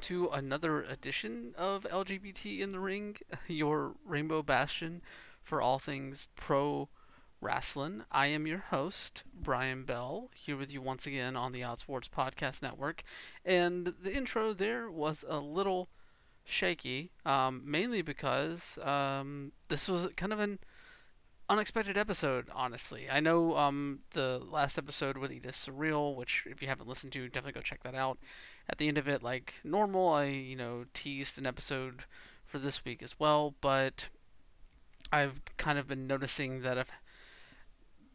welcome to another edition of LGBT in the Ring, your rainbow bastion for all things pro wrestling. I am your host, Brian Bell, here with you once again on the Outsports Podcast Network. And the intro there was a little shaky, um, mainly because um, this was kind of an unexpected episode, honestly. I know um, the last episode with Edith Surreal, which if you haven't listened to, definitely go check that out. At the end of it, like normal, I you know teased an episode for this week as well, but I've kind of been noticing that I've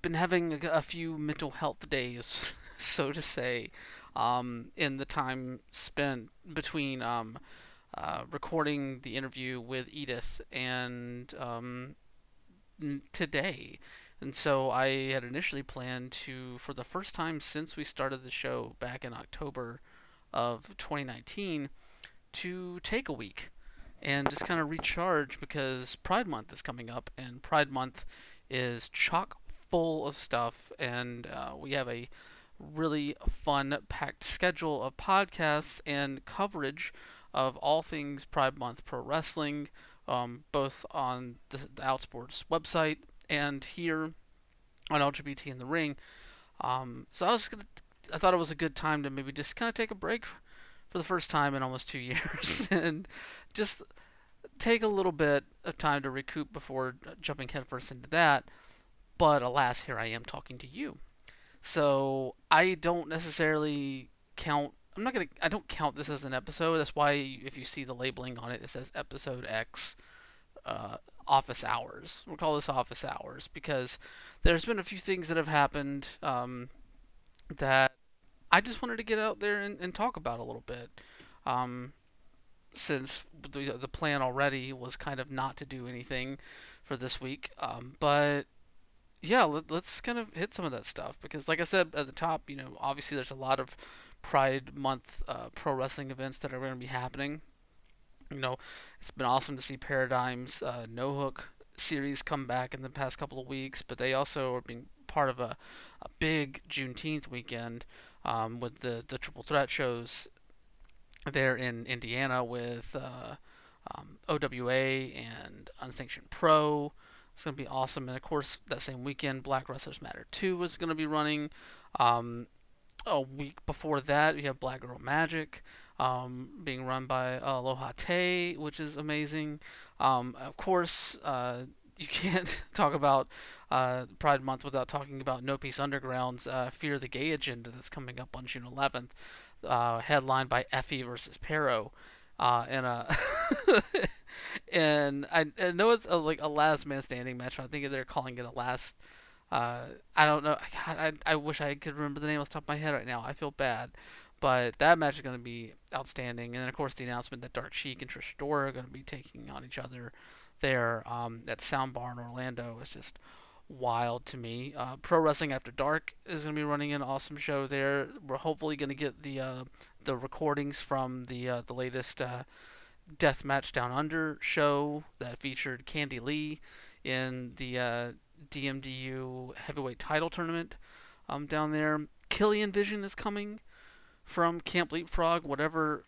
been having a, few mental health days, so to say, um, in the time spent between um, uh, recording the interview with Edith and um, today. And so I had initially planned to, for the first time since we started the show back in October of 2019, to take a week and just kind of recharge because Pride Month is coming up, and Pride Month is chock full of stuff, and uh, we have a really fun, packed schedule of podcasts and coverage of all things Pride Month Pro Wrestling, um, both on the, the Outsports website and here on LGBT in the Ring. Um, so I was gonna, I thought it was a good time to maybe just kind of take a break for the first time in almost two years and just take a little bit of time to recoup before jumping headfirst into that. But alas, here I am talking to you. So I don't necessarily count I'm not gonna. I don't count this as an episode. That's why if you see the labeling on it, it says episode X, uh, office hours. We'll call this office hours because there's been a few things that have happened um, that I just wanted to get out there and, and talk about a little bit. Um, since the the plan already was kind of not to do anything for this week, um, but yeah, let, us kind of hit some of that stuff because, like I said at the top, you know, obviously there's a lot of Pride Month uh, pro wrestling events that are going to be happening. You know, it's been awesome to see Paradigm's uh, No Hook series come back in the past couple of weeks, but they also are being part of a, a big Juneteenth weekend um, with the, the triple threat shows there in Indiana with uh, um, OWA and Unsanctioned Pro. It's going to be awesome. And of course, that same weekend, Black Wrestlers Matter 2 is going to be running. Um, a week before that, we have Black Girl Magic um, being run by Aloha Tay, which is amazing. Um, of course, uh, you can't talk about uh, Pride Month without talking about No Peace Underground's uh, Fear the Gay agenda that's coming up on June 11th, uh, headlined by Effy versus Pero. Uh, and uh, and I, I, know it's a, like a last man standing match. I think they're calling it a last uh, I don't know. God, I, I wish I could remember the name off the top of my head right now. I feel bad. But that match is going to be outstanding. And then, of course, the announcement that Dark Sheik and Trish Adora are going to be taking on each other there um, at Sound in Orlando is just wild to me. Uh, Pro Wrestling After Dark is going to be running an awesome show there. We're hopefully going to get the uh, the recordings from the uh, the latest uh, Death Match Down Under show that featured Candy Lee in the uh, DMDU heavyweight title tournament um, down there. Killian Vision is coming from Camp Leapfrog. Whatever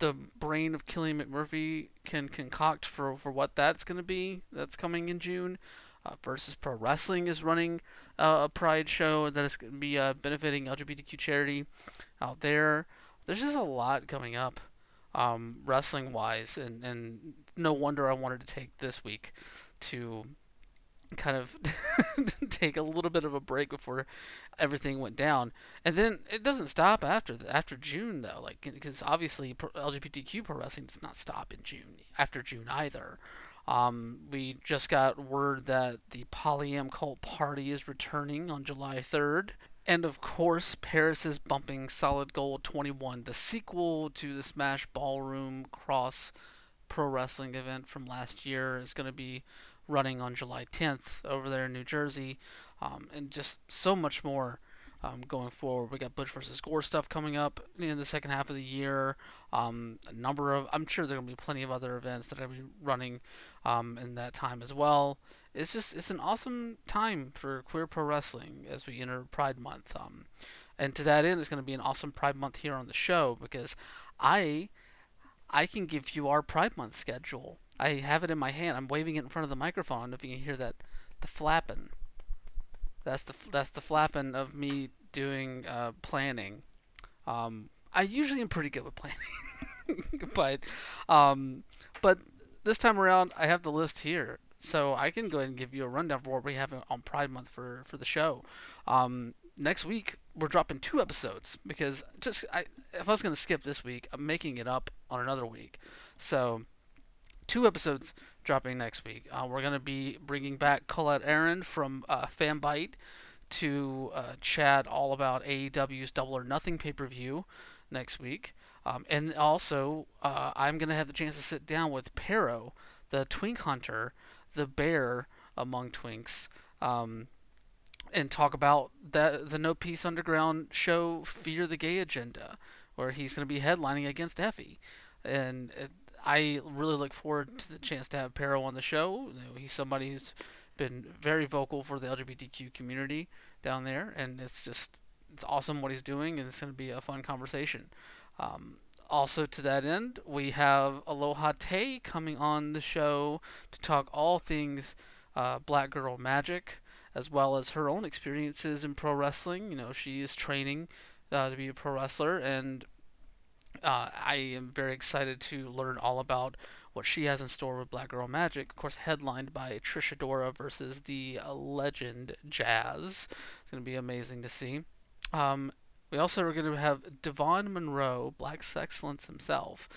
the brain of Killian McMurphy can concoct for, for what that's going to be, that's coming in June. Uh, versus Pro Wrestling is running uh, a Pride show that is going to be uh, benefiting LGBTQ charity out there. There's just a lot coming up, um, wrestling wise, and, and no wonder I wanted to take this week to kind of take a little bit of a break before everything went down. And then it doesn't stop after the, after June though, like because obviously LGBTQ pro wrestling does not stop in June after June either. Um, we just got word that the Polyam Cult Party is returning on July 3rd. And of course, Paris is bumping Solid Gold 21, the sequel to the Smash Ballroom Cross Pro Wrestling event from last year, is going to be running on July 10th over there in New Jersey, um, and just so much more um, going forward. We got Butch versus Gore stuff coming up in the second half of the year. Um, a number of, I'm sure there are going to be plenty of other events that to be running um, in that time as well. It's just, it's an awesome time for queer pro wrestling as we enter Pride Month. Um, And to that end, it's going to be an awesome Pride Month here on the show because I I can give you our Pride Month schedule. I have it in my hand. I'm waving it in front of the microphone. If you can hear that, the flapping. That's the that's the flapping of me doing uh, planning. Um, I usually am pretty good with planning, but um, but this time around I have the list here, so I can go ahead and give you a rundown of what we have on Pride Month for for the show. Um, next week we're dropping two episodes because just I, if I was going to skip this week, I'm making it up on another week. So two episodes dropping next week. Uh, we're going to be bringing back Colette Arrand from uh, Fanbyte to uh, chat all about AEW's Double or Nothing pay per view next week. Um, and also, uh, I'm going to have the chance to sit down with Pero, the Twink Hunter, the bear among Twinks. Um, and talk about that the No Peace Underground show Fear the Gay Agenda, where he's going to be headlining against Effy. and I really look forward to the chance to have Pero on the show. You know, he's somebody who's been very vocal for the LGBTQ community down there, and it's just it's awesome what he's doing, and it's going to be a fun conversation. Um, also, to that end, we have Aloha Tay coming on the show to talk all things uh, Black Girl Magic as well as her own experiences in pro wrestling. You know, she is training uh, to be a pro wrestler, and uh, I am very excited to learn all about what she has in store with Black Girl Magic. Of course, headlined by Trish Adora versus the uh, legend Jazz. It's going to be amazing to see. Um, we also are going to have Devon Monroe, Black Excellence himself,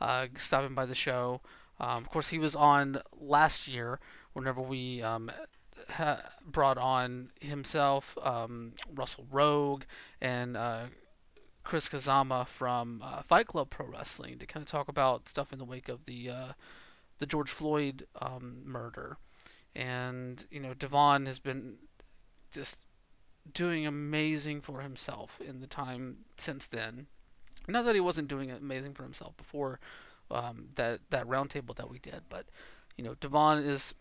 uh, stopping by the show. Um, of course, he was on last year whenever we um, ha- brought on himself, um, Russell Rogue, and uh, Chris Kazama from uh, Fight Club Pro Wrestling to kind of talk about stuff in the wake of the uh, the George Floyd um, murder. And you know, Devon has been just doing amazing for himself in the time since then. Not that he wasn't doing amazing for himself before um, that that roundtable that we did, but you know, Devon is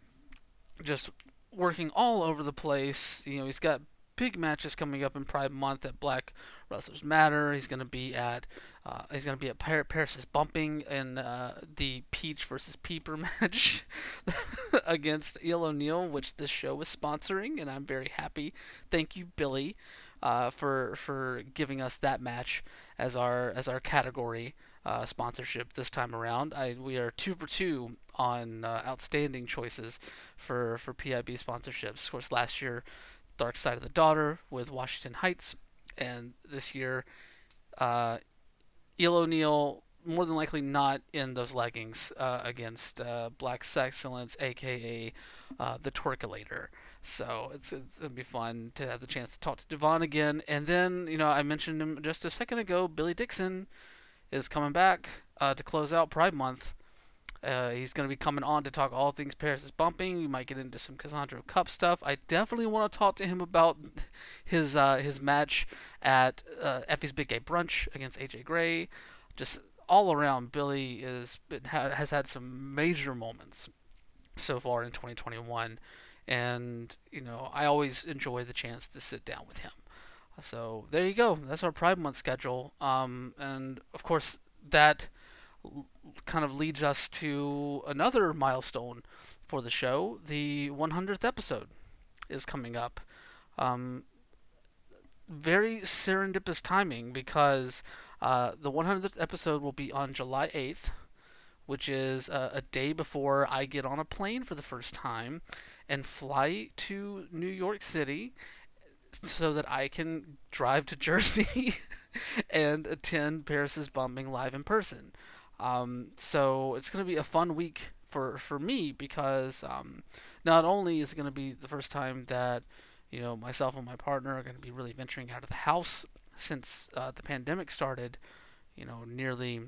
just working all over the place. You know, he's got big matches coming up in Pride Month at Black Wrestlers Matter. He's going to be at uh, he's going to be at Par- Paris is bumping in uh, the Peach versus Peeper match against Eel O'Neill, which this show is sponsoring, and I'm very happy. Thank you, Billy, uh, for for giving us that match as our as our category uh, sponsorship this time around. I we are two for two on uh, outstanding choices for for PIB sponsorships. Of course, last year, Dark Side of the Daughter with Washington Heights, and this year, uh, Eel O'Neill more than likely not in those leggings uh, against uh, Black Excellence, aka uh, the Twerkulator. So it's, it's gonna be fun to have the chance to talk to Devon again. And then you know I mentioned him just a second ago. Billy Dixon is coming back uh, to close out Pride Month. Uh, he's going to be coming on to talk all things Paris is bumping. We might get into some Cassandro Cup stuff. I definitely want to talk to him about his uh, his match at uh, Effy's Big Gay Brunch against AJ Gray. Just all around, Billy is has had some major moments so far in 2021, and you know I always enjoy the chance to sit down with him. So there you go. That's our Pride Month schedule. Um, and of course, that kind of leads us to another milestone for the show. The 100th episode is coming up. Um, very serendipitous timing because uh, the 100th episode will be on July 8th, which is uh, a day before I get on a plane for the first time and fly to New York City so that I can drive to Jersey and attend Paris's Bumping live in person. Um, so it's going to be a fun week for, for me because um, not only is it going to be the first time that you know myself and my partner are going to be really venturing out of the house since uh, the pandemic started. You know, nearly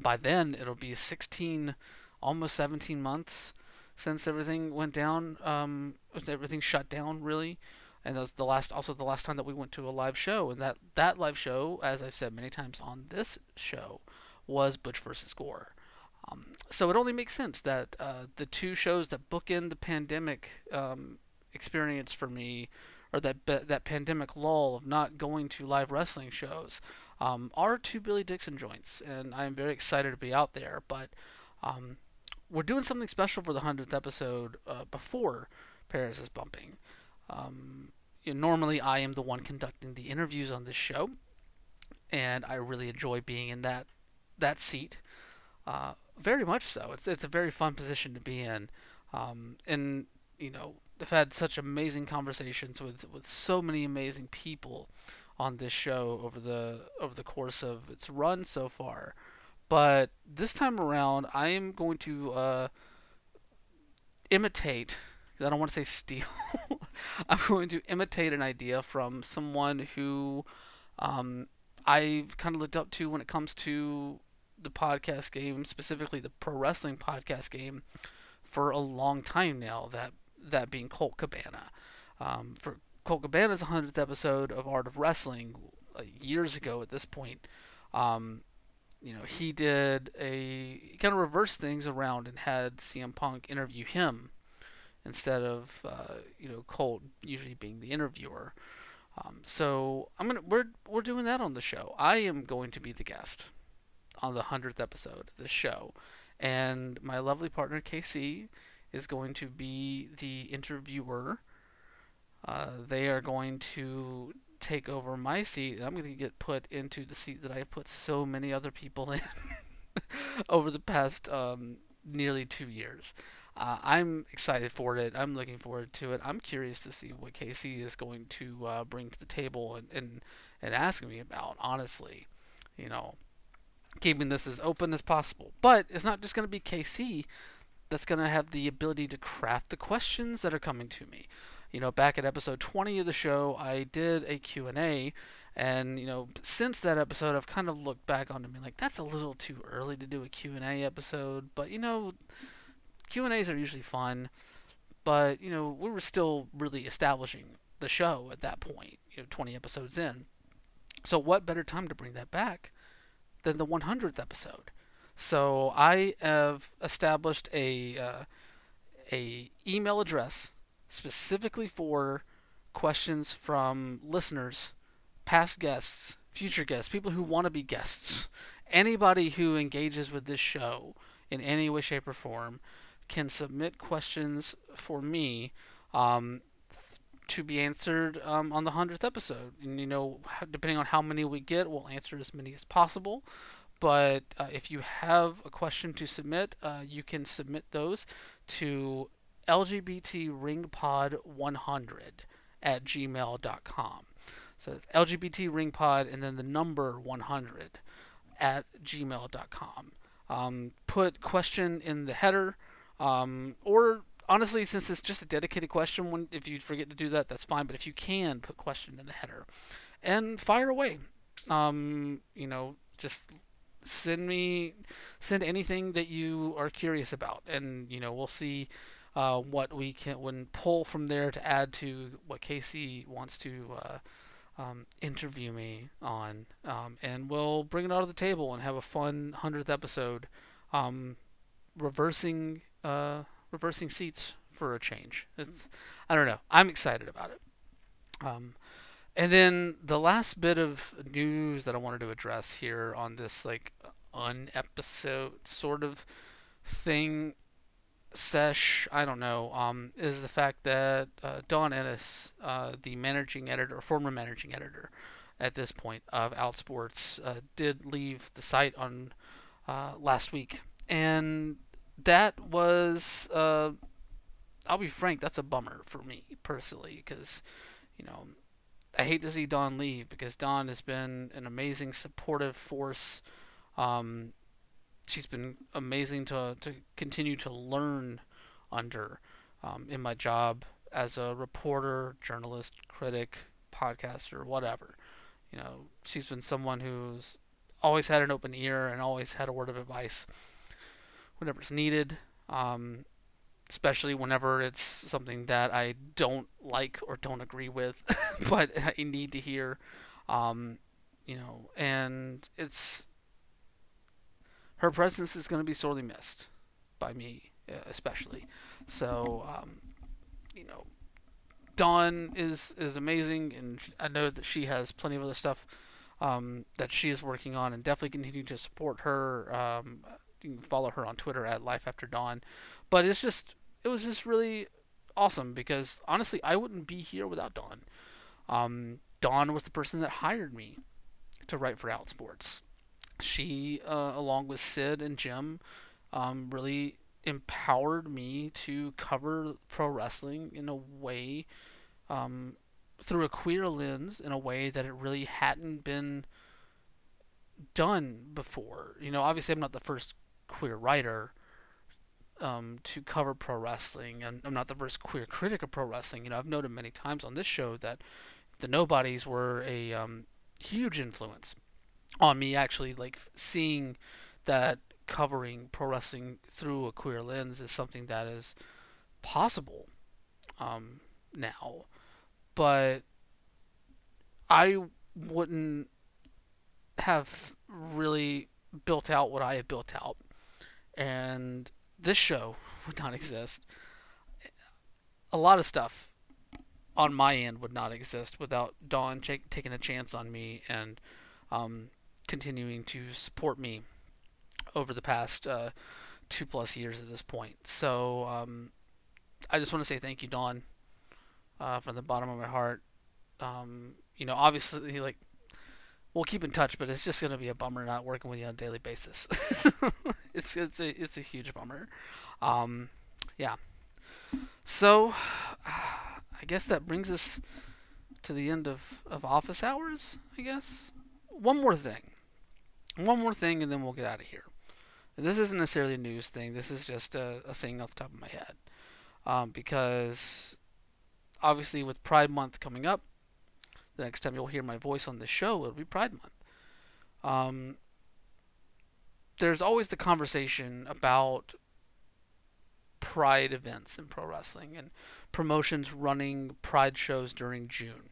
by then it'll be 16, almost 17 months since everything went down. Um, everything shut down really and that was the last also the last time that we went to a live show and that that live show as i've said many times on this show was butch versus gore um, so it only makes sense that uh, the two shows that bookend the pandemic um, experience for me or that that pandemic lull of not going to live wrestling shows um, are two Billy Dixon joints, and I'm very excited to be out there. But um, we're doing something special for the hundredth episode uh, before Paris is bumping. Um, you know, normally, I am the one conducting the interviews on this show, and I really enjoy being in that that seat. Uh, very much so. It's it's a very fun position to be in, um, and you know, I've had such amazing conversations with with so many amazing people on this show over the over the course of its run so far. But this time around, I am going to uh, imitate. I don't want to say steal. I'm going to imitate an idea from someone who um, I've kind of looked up to when it comes to the podcast game, specifically the pro wrestling podcast game, for a long time now. That that being Colt Cabana. Um, for Colt Cabana's 100th episode of Art of Wrestling uh, years ago at this point, um, you know, he did a he kind of reversed things around and had CM Punk interview him instead of uh, you know Colt usually being the interviewer. Um, so I'm gonna we're we're doing that on the show. I am going to be the guest on the hundredth episode of the show, and my lovely partner KC is going to be the interviewer. Uh, they are going to take over my seat, and I'm going to get put into the seat that I have put so many other people in over the past um, nearly two years. Uh, I'm excited for it. I'm looking forward to it. I'm curious to see what KC is going to uh, bring to the table and, and, and ask me about, honestly. You know, keeping this as open as possible. But it's not just going to be KC that's going to have the ability to craft the questions that are coming to me. You know, back at episode 20 of the show, I did a Q&A and you know, since that episode I've kind of looked back on and been like that's a little too early to do a Q&A episode, but you know, Q&As are usually fun, but you know, we were still really establishing the show at that point, you know, 20 episodes in. So what better time to bring that back than the 100th episode? So I have established a uh, a email address specifically for questions from listeners, past guests, future guests, people who want to be guests, anybody who engages with this show in any way, shape, or form can submit questions for me um, to be answered um, on the hundredth episode. And you know, depending on how many we get, we'll answer as many as possible. But uh, if you have a question to submit, uh, you can submit those to lgbtringpod100 at gmail.com. So it's lgbtringpod and then the number 100 at gmail.com. Um, put question in the header, um, or honestly, since it's just a dedicated question, when if you forget to do that, that's fine. But if you can, put question in the header, and fire away. Um, you know, just send me send anything that you are curious about, and you know we'll see uh, what we can when pull from there to add to what Casey wants to uh, um, interview me on, um, and we'll bring it out of the table and have a fun hundredth episode, um, reversing uh, reversing seats for a change. It's I don't know. I'm excited about it. Um, and then the last bit of news that I wanted to address here on this like unepisode sort of thing sesh I don't know um, is the fact that uh, Dawn Ennis, uh, the managing editor, former managing editor at this point of Outsports, uh, did leave the site on uh, last week, and that was uh, I'll be frank, that's a bummer for me personally because you know I hate to see Dawn leave because Dawn has been an amazing supportive force. Um, she's been amazing to to continue to learn under um, in my job as a reporter, journalist, critic, podcaster, whatever. You know, she's been someone who's always had an open ear and always had a word of advice whenever it's needed. Um, especially whenever it's something that I don't like or don't agree with, but I need to hear. Um, you know, and it's her presence is going to be sorely missed by me, especially. So, um, you know, Dawn is is amazing, and I know that she has plenty of other stuff um, that she is working on, and definitely continue to support her. Um, you can follow her on Twitter at Life After Dawn. But it's just it was just really awesome because honestly, I wouldn't be here without Dawn. Um, Dawn was the person that hired me to write for Outsports. She, uh, along with Cyd and Jim, um, really empowered me to cover pro wrestling in a way, um, through a queer lens, in a way that it really hadn't been done before. You know, obviously, I'm not the first queer writer um, to cover pro wrestling, and I'm not the first queer critic of pro wrestling. You know, I've noted many times on this show that the Nobodies were a um, huge influence on me actually like seeing that covering pro wrestling through a queer lens is something that is possible um, now, but I wouldn't have really built out what I have built out, and this show would not exist. A lot of stuff on my end would not exist without Dawn ch- taking a chance on me and um, continuing to support me over the past uh, two plus years at this point. So um, I just want to say thank you, Dawn, uh, from the bottom of my heart. Um, you know, obviously, like we'll keep in touch, but it's just gonna be a bummer not working with you on a daily basis. it's it's a it's a huge bummer. Um, yeah. So, I guess that brings us to the end of of office hours. I guess one more thing, one more thing, and then we'll get out of here. And this isn't necessarily a news thing. This is just a, a thing off the top of my head, um, because obviously with Pride Month coming up, the next time you'll hear my voice on the show, it'll be Pride Month. Um, there's always the conversation about Pride events in pro wrestling and promotions running Pride shows during June,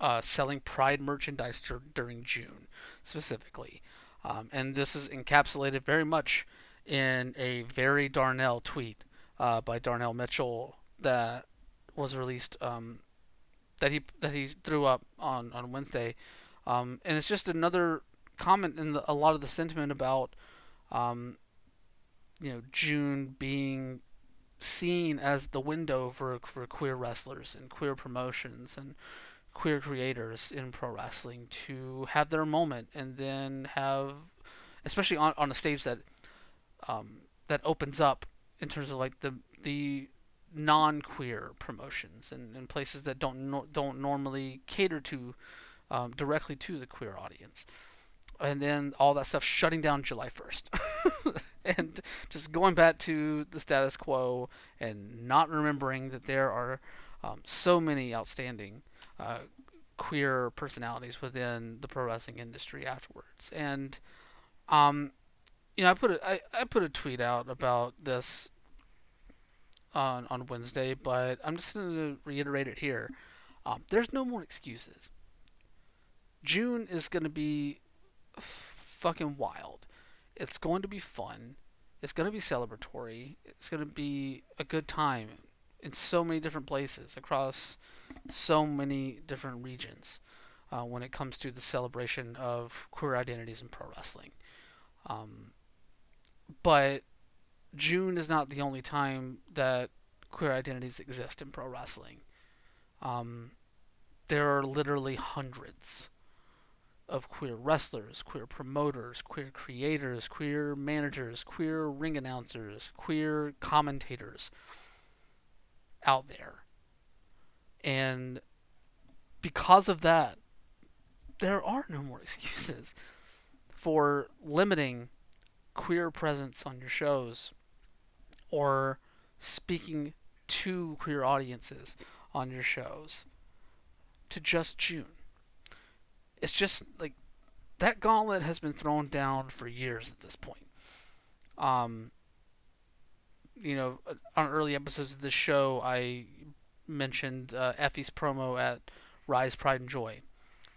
uh, selling Pride merchandise dur- during June specifically. Um, and this is encapsulated very much in a very Darnell tweet uh, by Darnell Mitchell that was released um, that he that he threw up on on Wednesday, um, and it's just another comment in the, a lot of the sentiment about, um, you know, June being seen as the window for for queer wrestlers and queer promotions and queer creators in pro wrestling to have their moment and then have, especially on on a stage that um, that opens up in terms of like the the non-queer promotions and, and places that don't no, don't normally cater to um, directly to the queer audience, and then all that stuff shutting down July 1st, and just going back to the status quo and not remembering that there are um, so many outstanding uh, queer personalities within the pro wrestling industry afterwards, and um, you know I put a, I, I put a tweet out about this on on Wednesday, but I'm just going to reiterate it here. Um, there's no more excuses. June is going to be f- fucking wild. It's going to be fun. It's going to be celebratory. It's going to be a good time in so many different places across so many different regions uh, when it comes to the celebration of queer identities in pro wrestling. Um, but June is not the only time that queer identities exist in pro wrestling. Um, there are literally hundreds of queer wrestlers, queer promoters, queer creators, queer managers, queer ring announcers, queer commentators out there. And because of that, there are no more excuses for limiting queer presence on your shows or speaking to queer audiences on your shows to just June. It's just like that gauntlet has been thrown down for years at this point. Um, you know, on early episodes of the show, I mentioned uh, Effy's promo at Rise, Pride, and Joy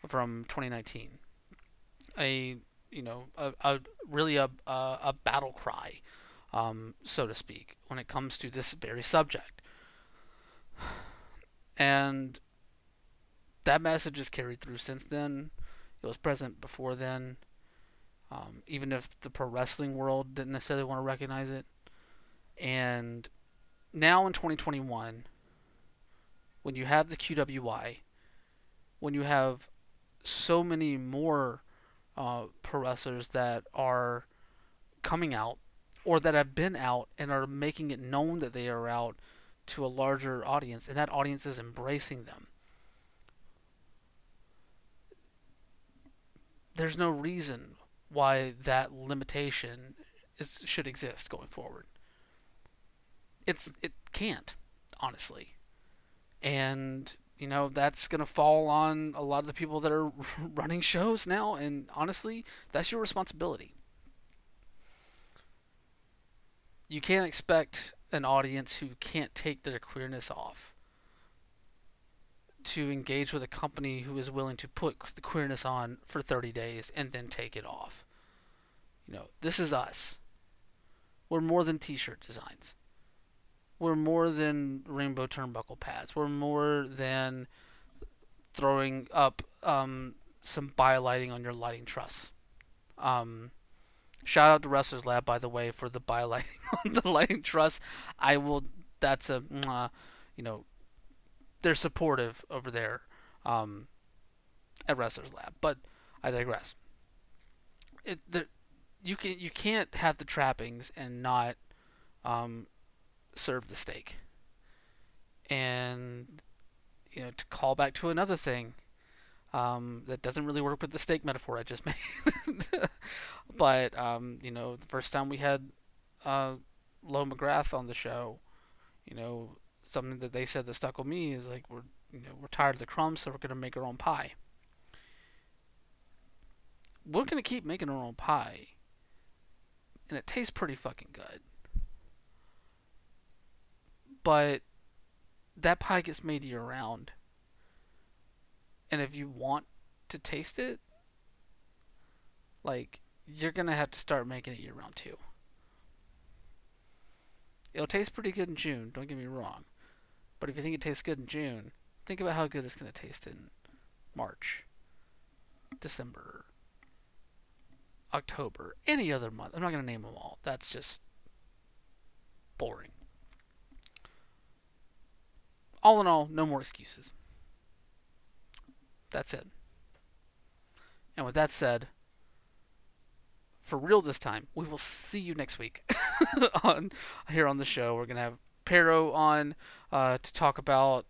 from 2019. A you know a, a really a, a, a battle cry, um, so to speak, when it comes to this very subject. And that message is carried through since then. It was present before then. Um, even if the pro wrestling world didn't necessarily want to recognize it. And now in 2021, when you have the QWI, when you have so many more uh, pro wrestlers that are coming out or that have been out and are making it known that they are out to a larger audience, and that audience is embracing them. There's no reason why that limitation is, should exist going forward. It's it can't, honestly. And you know that's going to fall on a lot of the people that are running shows now and honestly that's your responsibility you can't expect an audience who can't take their queerness off to engage with a company who is willing to put the queerness on for 30 days and then take it off you know this is us we're more than t-shirt designs we're more than rainbow turnbuckle pads. We're more than throwing up um, some lighting on your lighting truss. Um, shout out to Wrestlers Lab, by the way, for the lighting on the lighting truss. I will. That's a, you know, they're supportive over there um, at Wrestlers Lab. But I digress. It, you can you can't have the trappings and not um, serve the steak. And you know, to call back to another thing um, that doesn't really work with the steak metaphor I just made. but um, you know, the first time we had uh, Lo McGrath on the show, you know, something that they said that stuck with me is like we're you know we're tired of the crumbs, so we're gonna make our own pie. We're gonna keep making our own pie, and it tastes pretty fucking good but that pie gets made year round. And if you want to taste it, like you're gonna have to start making it year round too. It'll taste pretty good in June, don't get me wrong. But if you think it tastes good in June, think about how good it's gonna taste in March, December, October, any other month. I'm not gonna name them all. That's just boring all in all, no more excuses. That's it. And with that said, for real this time, we will see you next week on here on the show. We're gonna have Pero on uh, to talk about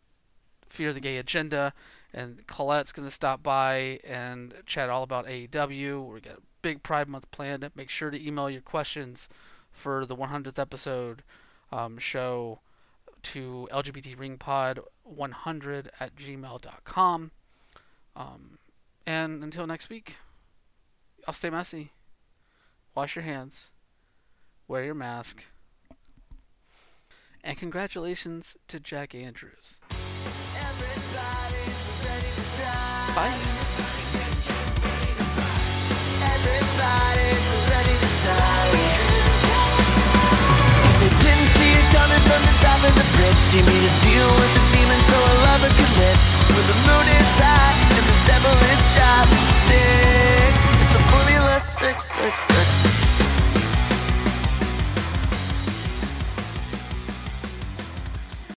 Fear the Gay Agenda, and Colette's gonna stop by and chat all about AEW. We're got a big Pride Month planned. Make sure to email your questions for the 100th episode um, show to lgbtringpod100 at gmail.com. Um, and until next week, I'll stay messy. Wash your hands. Wear your mask. And congratulations to Jack Andrews. Bye. coming from the top of the bridge She made a deal with the demon so lover could live the moon six, six, six.